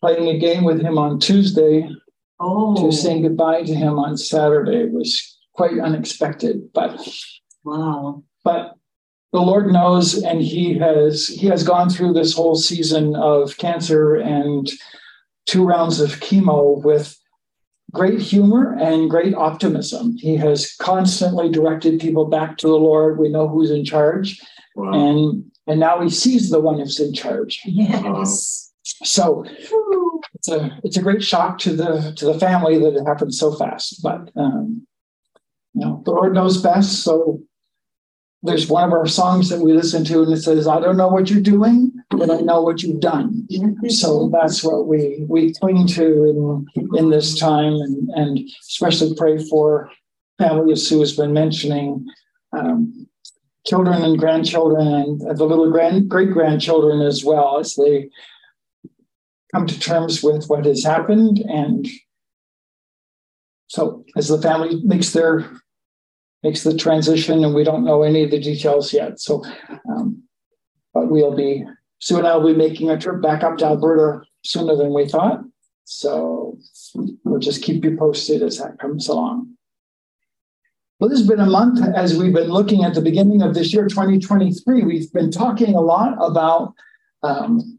playing a game with him on Tuesday Oh, to saying goodbye to him on Saturday It was quite unexpected, but wow. but the Lord knows, and He has He has gone through this whole season of cancer and two rounds of chemo with great humor and great optimism. He has constantly directed people back to the Lord. We know who's in charge, Wow. and and now he sees the one who's in charge. Yes. So it's a it's a great shock to the to the family that it happened so fast. But um, you know, the Lord knows best. So there's one of our songs that we listen to, and it says, "I don't know what you're doing, but I know what you've done." So that's what we we cling to in in this time, and and especially pray for family as Sue has been mentioning. Um, children and grandchildren and the little grand great grandchildren as well as they come to terms with what has happened and so as the family makes their makes the transition and we don't know any of the details yet. So um, but we'll be and i'll be making a trip back up to alberta sooner than we thought. So we'll just keep you posted as that comes along. Well, this has been a month as we've been looking at the beginning of this year, 2023. We've been talking a lot about um,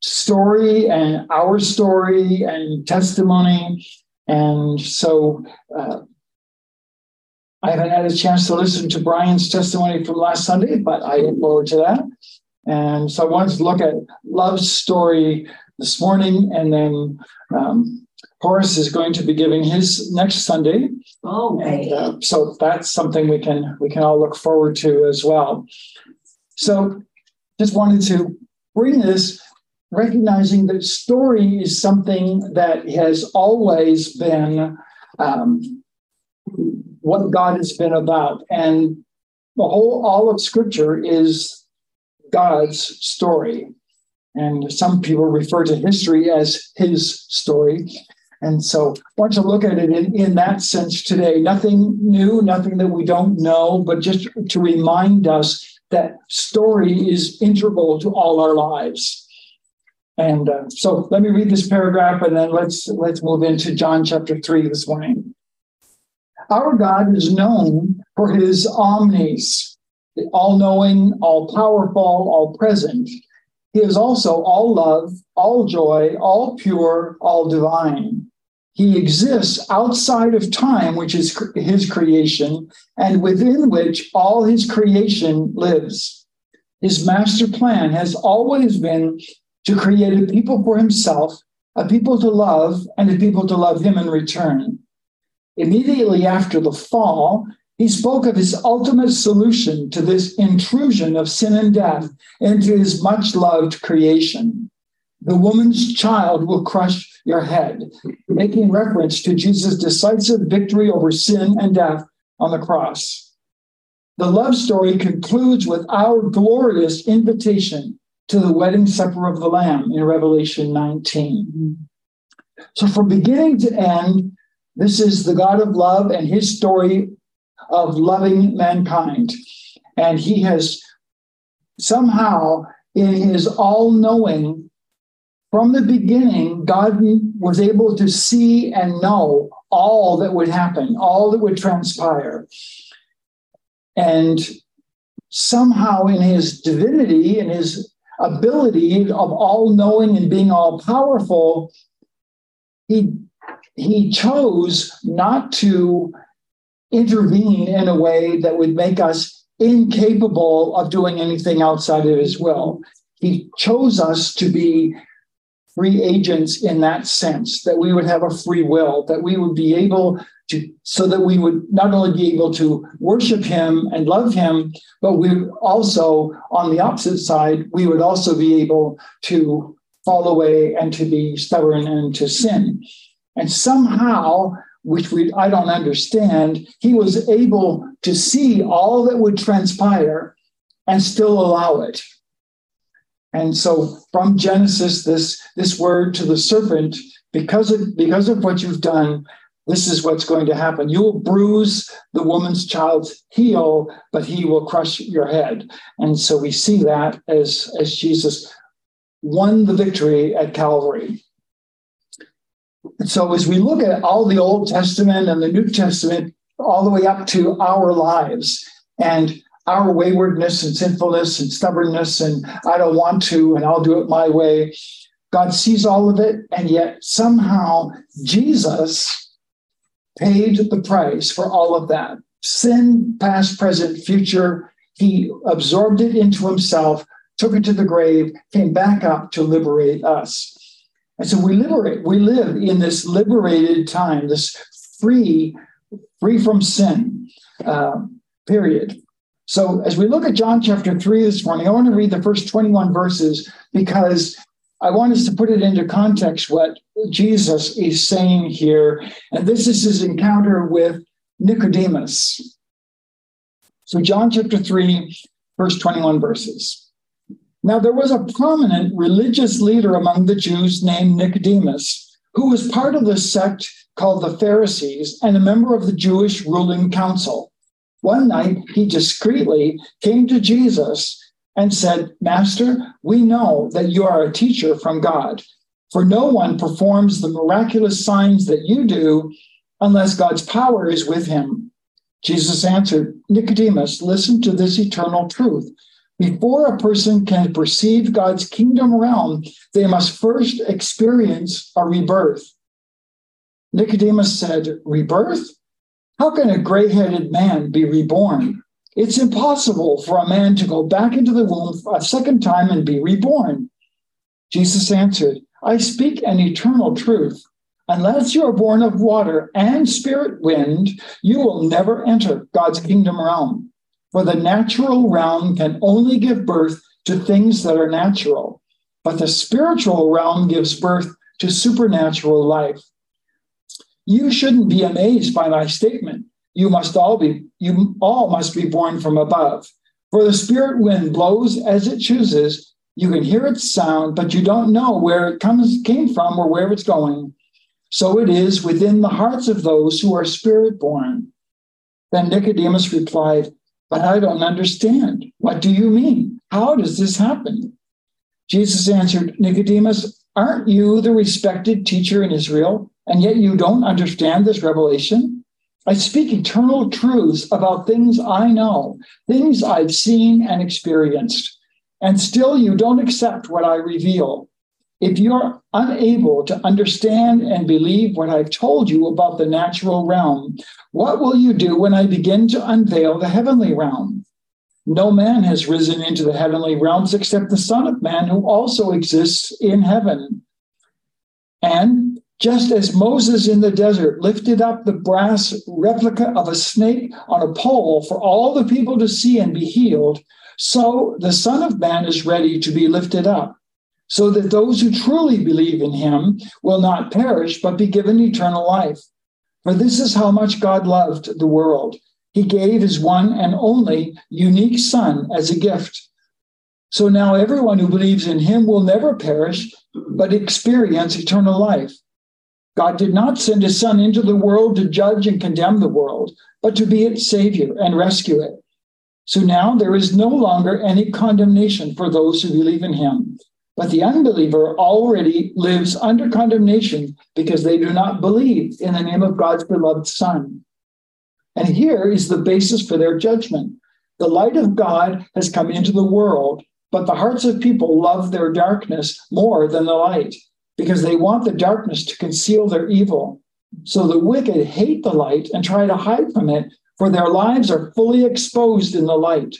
story and our story and testimony. And so uh, I haven't had a chance to listen to Brian's testimony from last Sunday, but I look forward to that. And so I wanted to look at Love's story this morning, and then um, Horace is going to be giving his next Sunday. Oh, And uh, so that's something we can we can all look forward to as well. So just wanted to bring this, recognizing that story is something that has always been um, what God has been about, and the whole all of Scripture is God's story. And some people refer to history as His story. And so I want to look at it in, in that sense today. Nothing new, nothing that we don't know, but just to remind us that story is integral to all our lives. And uh, so let me read this paragraph and then let's let's move into John chapter 3 this morning. Our God is known for his omnis, the all-knowing, all-powerful, all-present. He is also all love, all joy, all pure, all divine. He exists outside of time, which is his creation, and within which all his creation lives. His master plan has always been to create a people for himself, a people to love, and a people to love him in return. Immediately after the fall, he spoke of his ultimate solution to this intrusion of sin and death into his much loved creation. The woman's child will crush your head, making reference to Jesus' decisive victory over sin and death on the cross. The love story concludes with our glorious invitation to the wedding supper of the Lamb in Revelation 19. So, from beginning to end, this is the God of love and his story of loving mankind. And he has somehow, in his all knowing, from the beginning, God was able to see and know all that would happen, all that would transpire. And somehow, in his divinity, in his ability of all knowing and being all powerful, he, he chose not to intervene in a way that would make us incapable of doing anything outside of his will. He chose us to be free agents in that sense, that we would have a free will, that we would be able to, so that we would not only be able to worship him and love him, but we also, on the opposite side, we would also be able to fall away and to be stubborn and to sin. And somehow, which we I don't understand, he was able to see all that would transpire and still allow it. And so from Genesis, this, this word to the serpent, because of, because of what you've done, this is what's going to happen. You will bruise the woman's child's heel, but he will crush your head. And so we see that as, as Jesus won the victory at Calvary. So as we look at all the Old Testament and the New Testament, all the way up to our lives and our waywardness and sinfulness and stubbornness, and I don't want to, and I'll do it my way. God sees all of it, and yet somehow Jesus paid the price for all of that. Sin, past, present, future, he absorbed it into himself, took it to the grave, came back up to liberate us. And so we liberate, we live in this liberated time, this free, free from sin uh, period. So as we look at John chapter 3 this morning, I want to read the first 21 verses because I want us to put it into context what Jesus is saying here. And this is his encounter with Nicodemus. So, John chapter 3, verse 21 verses. Now, there was a prominent religious leader among the Jews named Nicodemus, who was part of the sect called the Pharisees and a member of the Jewish ruling council. One night, he discreetly came to Jesus and said, Master, we know that you are a teacher from God, for no one performs the miraculous signs that you do unless God's power is with him. Jesus answered, Nicodemus, listen to this eternal truth. Before a person can perceive God's kingdom realm, they must first experience a rebirth. Nicodemus said, Rebirth? How can a gray headed man be reborn? It's impossible for a man to go back into the womb a second time and be reborn. Jesus answered, I speak an eternal truth. Unless you are born of water and spirit wind, you will never enter God's kingdom realm. For the natural realm can only give birth to things that are natural, but the spiritual realm gives birth to supernatural life. You shouldn't be amazed by my statement. You must all be, you all must be born from above. For the spirit wind blows as it chooses. You can hear its sound, but you don't know where it comes came from or where it's going. So it is within the hearts of those who are spirit born. Then Nicodemus replied, But I don't understand. What do you mean? How does this happen? Jesus answered, Nicodemus, aren't you the respected teacher in Israel, and yet you don't understand this revelation? I speak eternal truths about things I know, things I've seen and experienced, and still you don't accept what I reveal. If you're unable to understand and believe what I've told you about the natural realm, what will you do when I begin to unveil the heavenly realm? No man has risen into the heavenly realms except the Son of Man, who also exists in heaven. And just as Moses in the desert lifted up the brass replica of a snake on a pole for all the people to see and be healed, so the Son of Man is ready to be lifted up so that those who truly believe in him will not perish, but be given eternal life. For this is how much God loved the world. He gave his one and only unique Son as a gift. So now everyone who believes in him will never perish, but experience eternal life. God did not send his Son into the world to judge and condemn the world, but to be its Savior and rescue it. So now there is no longer any condemnation for those who believe in him. But the unbeliever already lives under condemnation because they do not believe in the name of God's beloved Son. And here is the basis for their judgment. The light of God has come into the world, but the hearts of people love their darkness more than the light because they want the darkness to conceal their evil. So the wicked hate the light and try to hide from it, for their lives are fully exposed in the light.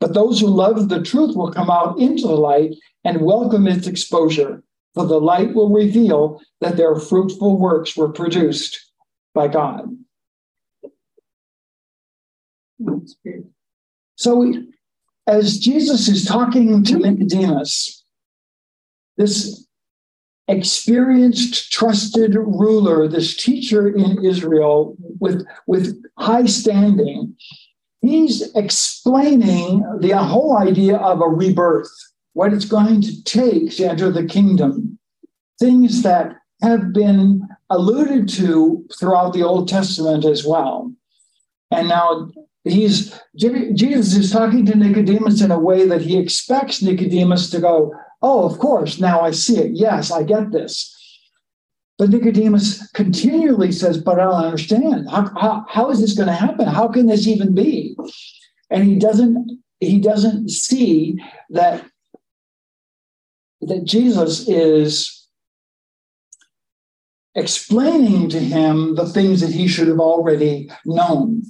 But those who love the truth will come out into the light and welcome its exposure, for the light will reveal that their fruitful works were produced by God. So, as Jesus is talking to Nicodemus, this experienced, trusted ruler, this teacher in Israel with, with high standing, he's explaining the whole idea of a rebirth what it's going to take to enter the kingdom, things that have been alluded to throughout the Old Testament as well. And now he's Jesus is talking to Nicodemus in a way that he expects Nicodemus to go, Oh, of course. Now I see it. Yes, I get this. But Nicodemus continually says, But I don't understand. How, how, how is this going to happen? How can this even be? And he doesn't he doesn't see that that Jesus is explaining to him the things that he should have already known.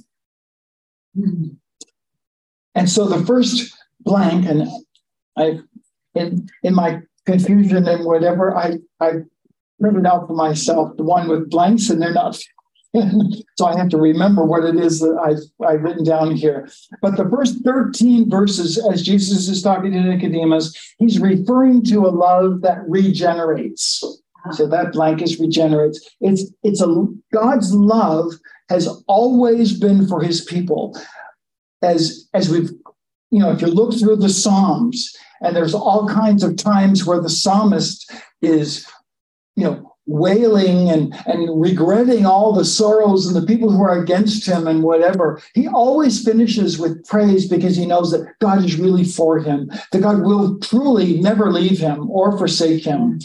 And so the first blank, and I in in my confusion and whatever, I I printed out for myself the one with blanks, and they're not. so I have to remember what it is that I've, I've written down here. But the first 13 verses, as Jesus is talking to Nicodemus, he's referring to a love that regenerates. Ah. So that blank is regenerates. It's it's a God's love has always been for his people. As as we've, you know, if you look through the Psalms, and there's all kinds of times where the psalmist is you know, wailing and, and regretting all the sorrows and the people who are against him and whatever. He always finishes with praise because he knows that God is really for him, that God will truly never leave him or forsake him.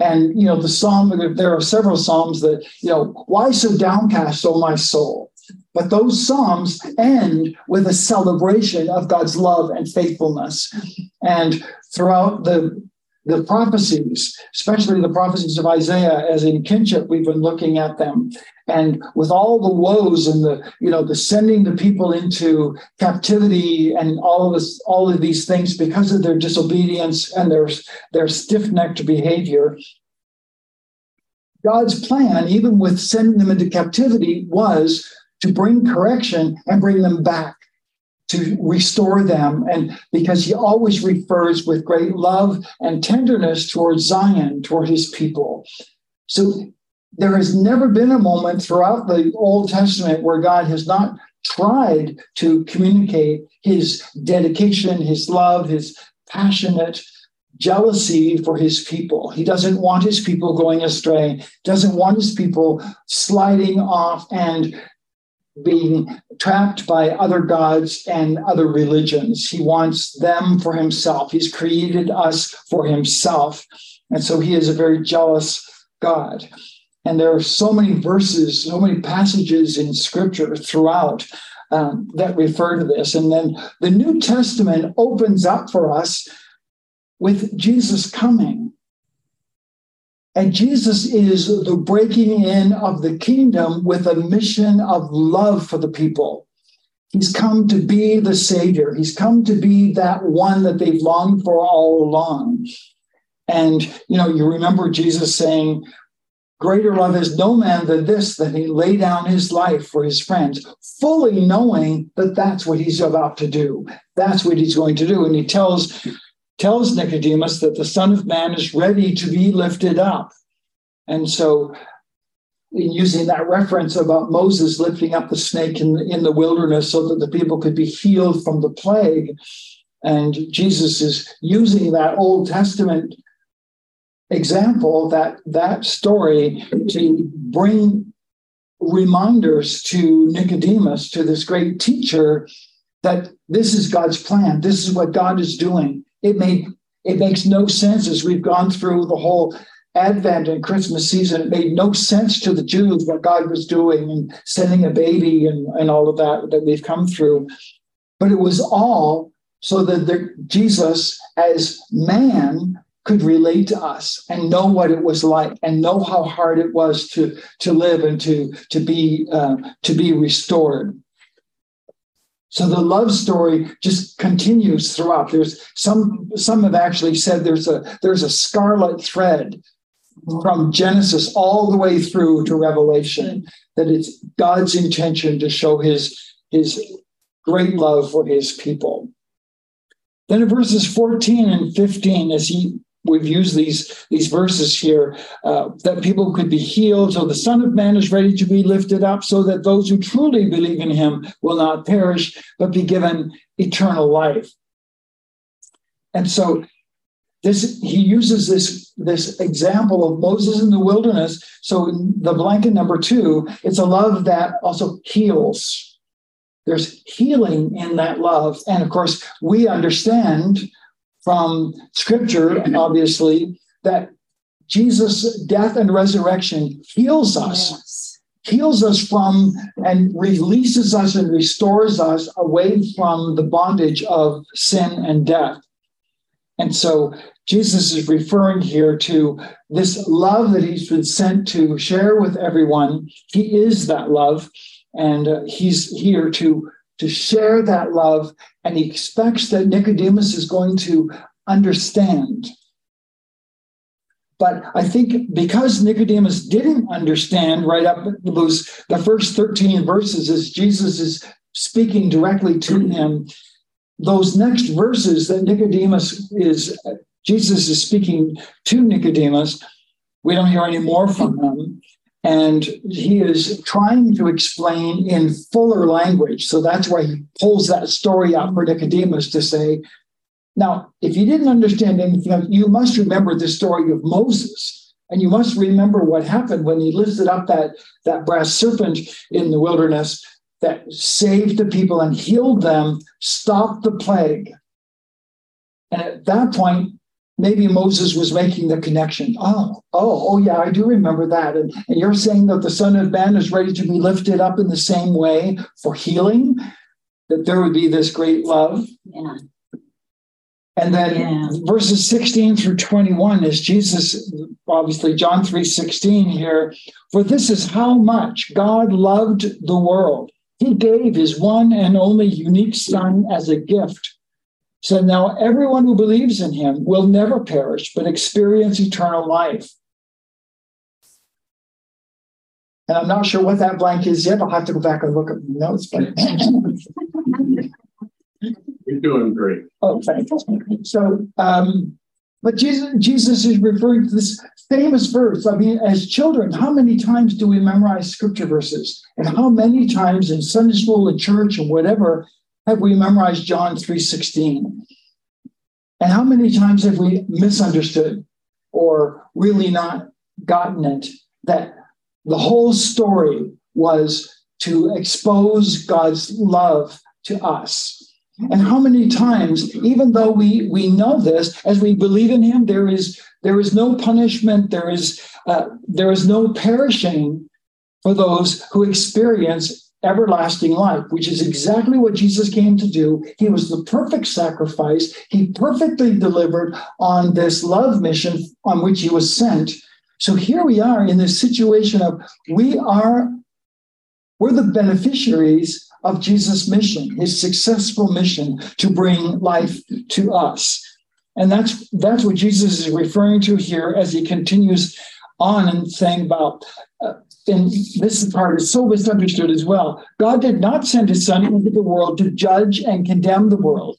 And, you know, the psalm, there are several psalms that, you know, why so downcast, O my soul? But those psalms end with a celebration of God's love and faithfulness. And throughout the the prophecies, especially the prophecies of Isaiah, as in kinship, we've been looking at them. And with all the woes and the, you know, the sending the people into captivity and all of this, all of these things because of their disobedience and their, their stiff-necked behavior. God's plan, even with sending them into captivity, was to bring correction and bring them back to restore them. And because he always refers with great love and tenderness towards Zion, toward his people. So there has never been a moment throughout the Old Testament where God has not tried to communicate his dedication, his love, his passionate jealousy for his people. He doesn't want his people going astray, doesn't want his people sliding off and being trapped by other gods and other religions. He wants them for himself. He's created us for himself. And so he is a very jealous God. And there are so many verses, so many passages in scripture throughout um, that refer to this. And then the New Testament opens up for us with Jesus coming. And Jesus is the breaking in of the kingdom with a mission of love for the people. He's come to be the Savior. He's come to be that one that they've longed for all along. And, you know, you remember Jesus saying, Greater love is no man than this, that he lay down his life for his friends, fully knowing that that's what he's about to do. That's what he's going to do. And he tells tells Nicodemus that the Son of Man is ready to be lifted up. And so, in using that reference about Moses lifting up the snake in the, in the wilderness so that the people could be healed from the plague, and Jesus is using that Old Testament example, that that story, to bring reminders to Nicodemus, to this great teacher, that this is God's plan. This is what God is doing it made it makes no sense as we've gone through the whole Advent and Christmas season. It made no sense to the Jews what God was doing and sending a baby and, and all of that that we've come through. But it was all so that the, Jesus, as man, could relate to us and know what it was like and know how hard it was to, to live and to, to, be, uh, to be restored. So the love story just continues throughout. There's some some have actually said there's a there's a scarlet thread from Genesis all the way through to Revelation that it's God's intention to show his his great love for his people. Then in verses 14 and 15, as he we've used these these verses here uh, that people could be healed so the son of man is ready to be lifted up so that those who truly believe in him will not perish but be given eternal life. And so this he uses this this example of moses in the wilderness. So the blanket number two it's a love that also heals. There's healing in that love. And of course we understand from scripture, obviously, that Jesus' death and resurrection heals us, Yes. heals us from and releases us and restores us away from the bondage of sin and death. And so Jesus is referring here to this love that he's been sent to share with everyone. He is that love, and he's here to, to share that love. And he expects that Nicodemus is going to understand. But I think because Nicodemus didn't understand right up those the first 13 verses as Jesus is speaking directly to him, those next verses that Nicodemus is Jesus is speaking to Nicodemus, we don't hear any more from him. And he is trying to explain in fuller language. So that's why he pulls that story out for Nicodemus to say, now, if you didn't understand anything, you must remember the story of Moses. And you must remember what happened when he lifted up that, that brass serpent in the wilderness that saved the people and healed them, stopped the plague. And at that point, maybe Moses was making the connection. Oh, oh, oh, yeah, I do remember that. And, and you're saying that the Son of Man is ready to be lifted up in the same way for healing, that there would be this great love. Yeah. And then Yeah. verses 16 through 21 is Jesus, obviously John 3 16 here. For this is how much God loved the world. He gave his one and only unique Son as a gift. So now everyone who believes in him will never perish, but experience eternal life. And I'm not sure what that blank is yet. I'll have to go back and look at the notes. But You're doing great. Oh, thank you. So, um, but Jesus, Jesus is referring to this famous verse. I mean, as children, how many times do we memorize scripture verses? And how many times in Sunday school and church and whatever have we memorized John 3.16? And how many times have we misunderstood or really not gotten it that the whole story was to expose God's love to us? And how many times, even though we we know this, as we believe in Him, there is there is no punishment, there is uh, there is no perishing for those who experience everlasting life, which is exactly what Jesus came to do. He was the perfect sacrifice. He perfectly delivered on this love mission on which he was sent. So here we are in this situation of we are we're the beneficiaries of Jesus' mission, his successful mission to bring life to us. And that's that's what Jesus is referring to here as he continues on and saying about uh, and this part is so misunderstood as well. God did not send his son into the world to judge and condemn the world.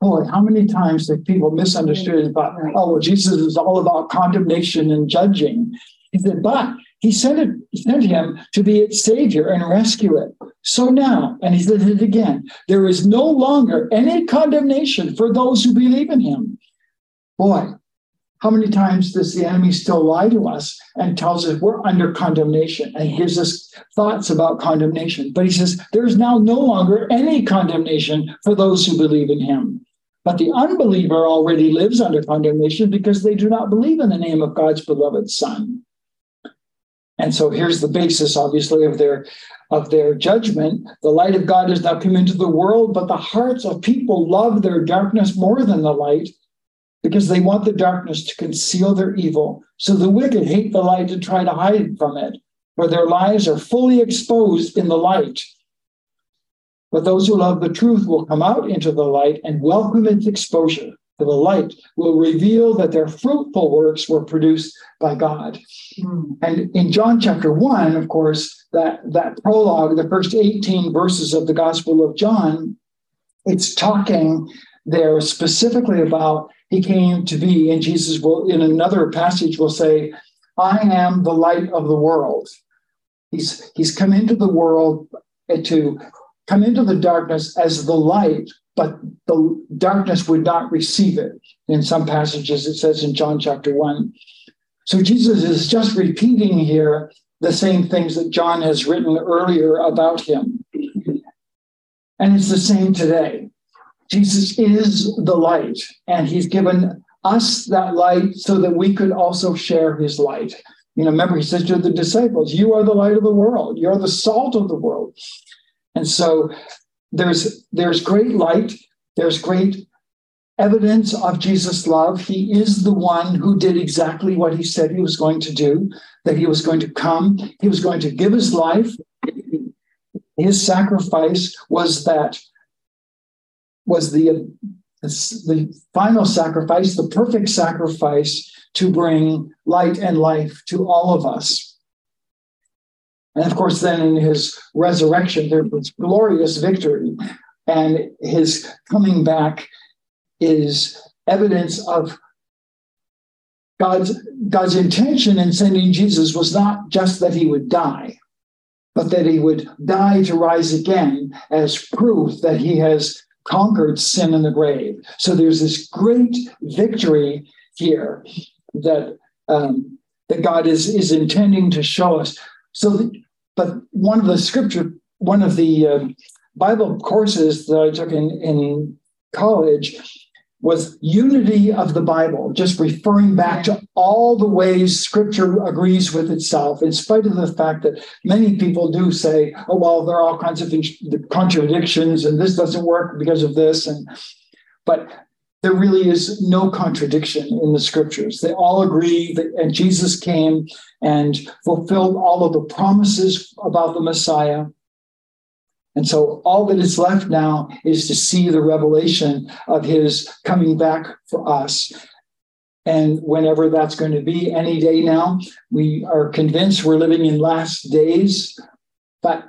Boy, how many times have people misunderstood about, oh, well, Jesus is all about condemnation and judging. He said, but he sent, it, sent him to be its savior and rescue it. So now, and he said it again, there is no longer any condemnation for those who believe in him. Boy, how many times does the enemy still lie to us and tells us we're under condemnation and gives us thoughts about condemnation? But he says there's now no longer any condemnation for those who believe in him. But the unbeliever already lives under condemnation because they do not believe in the name of God's beloved Son. And so here's the basis, obviously, of their of their judgment. The light of God has now come into the world, but the hearts of people love their darkness more than the light because they want the darkness to conceal their evil. So the wicked hate the light and try to hide from it, for their lives are fully exposed in the light. But those who love the truth will come out into the light and welcome its exposure. For the light will reveal that their fruitful works were produced by God. Hmm. And in John chapter one, of course, that, that prologue, the first 18 verses of the Gospel of John, it's talking there specifically about he came to be, and Jesus will, in another passage, will say, I am the light of the world. He's, he's come into the world to come into the darkness as the light, but the darkness would not receive it. In some passages, it says in John chapter 1. So Jesus is just repeating here the same things that John has written earlier about him. And it's the same today. Jesus is the light, and he's given us that light so that we could also share his light. You know, remember, he says to the disciples, You are the light of the world, you're the salt of the world. And so there's there's great light, there's great evidence of Jesus' love. He is the one who did exactly what he said he was going to do, that he was going to come, he was going to give his life. His sacrifice was that was the the final sacrifice, the perfect sacrifice to bring light and life to all of us. And of course, then in his resurrection, there was glorious victory. And his coming back is evidence of God's, God's intention in sending Jesus was not just that he would die, but that he would die to rise again as proof that he has conquered sin in the grave. So there's this great victory here that um, that God is is intending to show us. So, the, but one of the scripture, one of the uh, Bible courses that I took in in college was unity of the Bible, just referring back to all the ways scripture agrees with itself, in spite of the fact that many people do say, oh, well, there are all kinds of contradictions and this doesn't work because of this. And but there really is no contradiction in the scriptures. They all agree that and Jesus came and fulfilled all of the promises about the Messiah and so all that is left now is to see the revelation of his coming back for us. And whenever that's going to be, any day now, we are convinced we're living in last days. But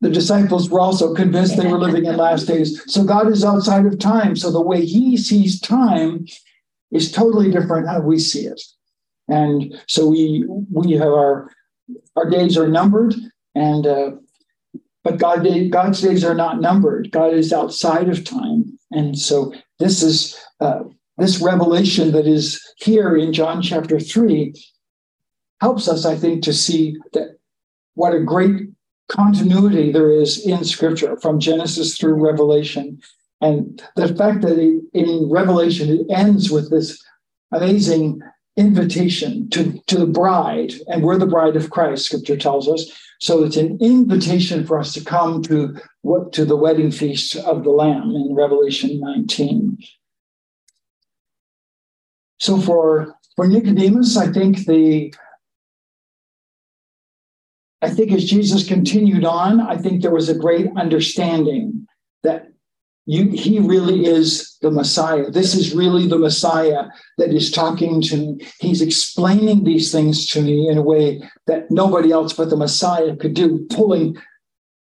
the disciples were also convinced they were living in last days. So God is outside of time. So the way he sees time is totally different how we see it. And so we we have our our days are numbered and uh, but God, God's days are not numbered. God is outside of time, and so this is uh, this revelation that is here in John chapter three helps us, I think, to see that what a great continuity there is in Scripture from Genesis through Revelation, and the fact that it, in Revelation it ends with this amazing invitation to, to the bride, and we're the bride of Christ, scripture tells us. So it's an invitation for us to come to what to the wedding feast of the Lamb in Revelation 19. So for, for Nicodemus, I think the I think as Jesus continued on, I think there was a great understanding that you, he really is the Messiah. This is really the Messiah that is talking to me. He's explaining these things to me in a way that nobody else but the Messiah could do, pulling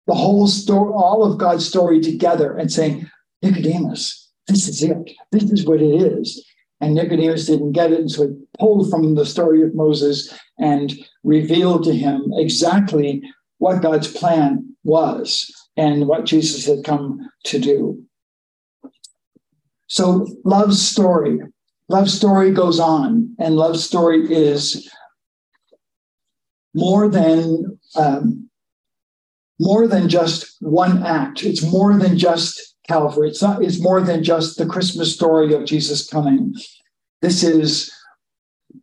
the whole story, all of God's story together and saying, Nicodemus, this is it. This is what it is. And Nicodemus didn't get it. And so he pulled from the story of Moses and revealed to him exactly what God's plan was and what Jesus had come to do. So love story, love story goes on, and love story is more than um, more than just one act. It's more than just Calvary. It's not. It's more than just the Christmas story of Jesus coming. This is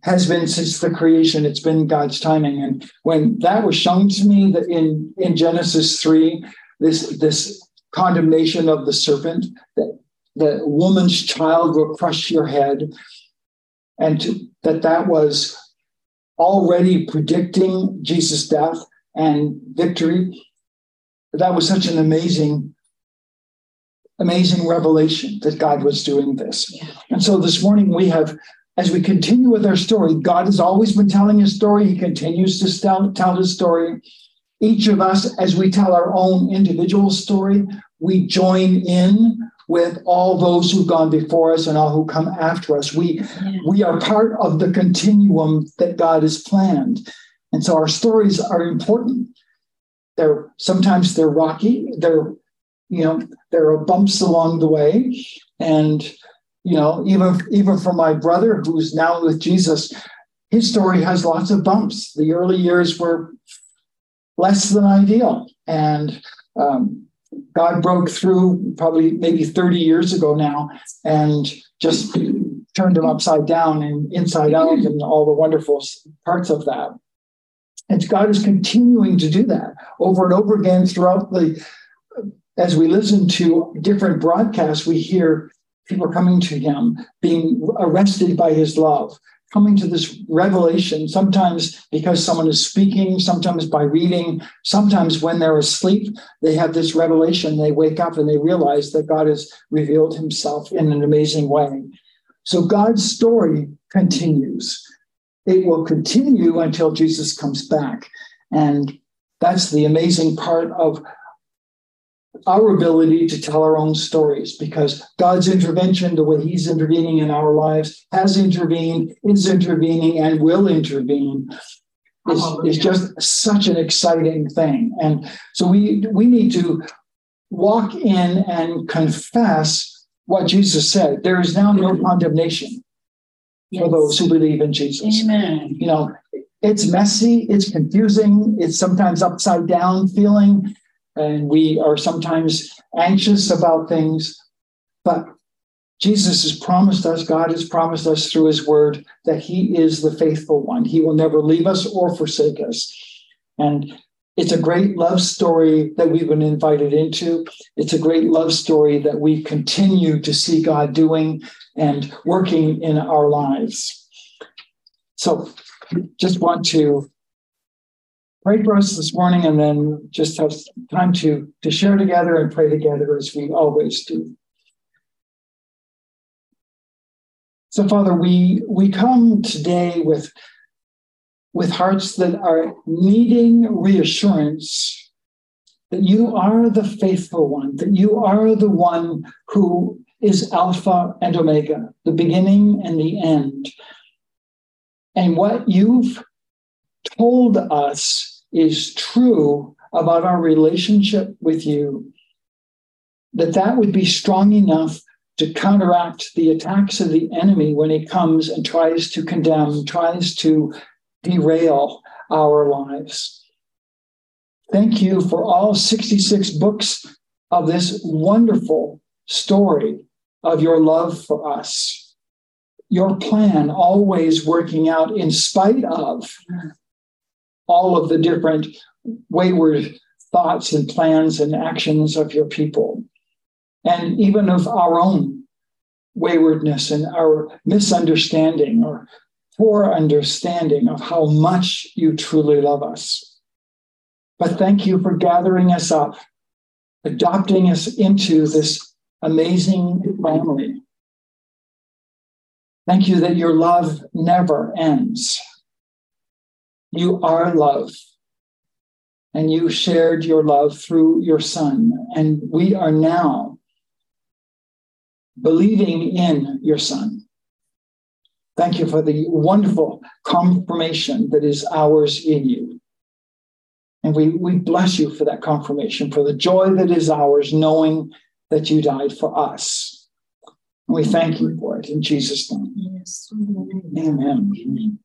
has been since the creation. It's been God's timing. And when that was shown to me that in in Genesis three, this this condemnation of the serpent that the woman's child will crush your head, and to, that that was already predicting Jesus' death and victory. That was such an amazing, amazing revelation that God was doing this. Yeah. And so this morning we have, as we continue with our story, God has always been telling his story. He continues to tell, tell his story. Each of us, as we tell our own individual story, we join in with all those who've gone before us and all who come after us. We we are part of the continuum that God has planned. And so our stories are important. They're sometimes they're rocky, they're you know, there are bumps along the way. And you know, even even for my brother who's now with Jesus, his story has lots of bumps. The early years were less than ideal. And um, God broke through probably maybe 30 years ago now and just turned him upside down and inside out and all the wonderful parts of that. And God is continuing to do that over and over again throughout the, as we listen to different broadcasts, we hear people coming to him, being arrested by his love, coming to this revelation, sometimes because someone is speaking, sometimes by reading, sometimes when they're asleep, they have this revelation. They wake up and they realize that God has revealed himself in an amazing way. So God's story continues. It will continue until Jesus comes back. And that's the amazing part of our ability to tell our own stories because God's intervention, the way He's intervening in our lives, has intervened, is intervening, and will intervene. Is, is just such an exciting thing. And so we we need to walk in and confess what Jesus said. There is now no condemnation yes. for those who believe in Jesus. Amen. You know, it's messy, it's confusing, it's sometimes upside down feeling and we are sometimes anxious about things. But Jesus has promised us, God has promised us through his word that he is the faithful one. He will never leave us or forsake us. And it's a great love story that we've been invited into. It's a great love story that we continue to see God doing and working in our lives. So, just want to pray for us this morning and then just have time to, to share together and pray together as we always do. So, Father, we, we come today with, with hearts that are needing reassurance that you are the faithful one, that you are the one who is Alpha and Omega, the beginning and the end. And what you've told us is true about our relationship with you, that that would be strong enough to counteract the attacks of the enemy when he comes and tries to condemn, tries to derail our lives. Thank you for all 66 books of this wonderful story of your love for us. Your plan always working out in spite of all of the different wayward thoughts and plans and actions of your people, and even of our own waywardness and our misunderstanding or poor understanding of how much you truly love us. But thank you for gathering us up, adopting us into this amazing family. Thank you that your love never ends. You are love. And you shared your love through your son. And we are now believing in your son. Thank you for the wonderful confirmation that is ours in you. And we, we bless you for that confirmation, for the joy that is ours, knowing that you died for us. And we thank you for it in Jesus' name. Yes. Amen. Amen.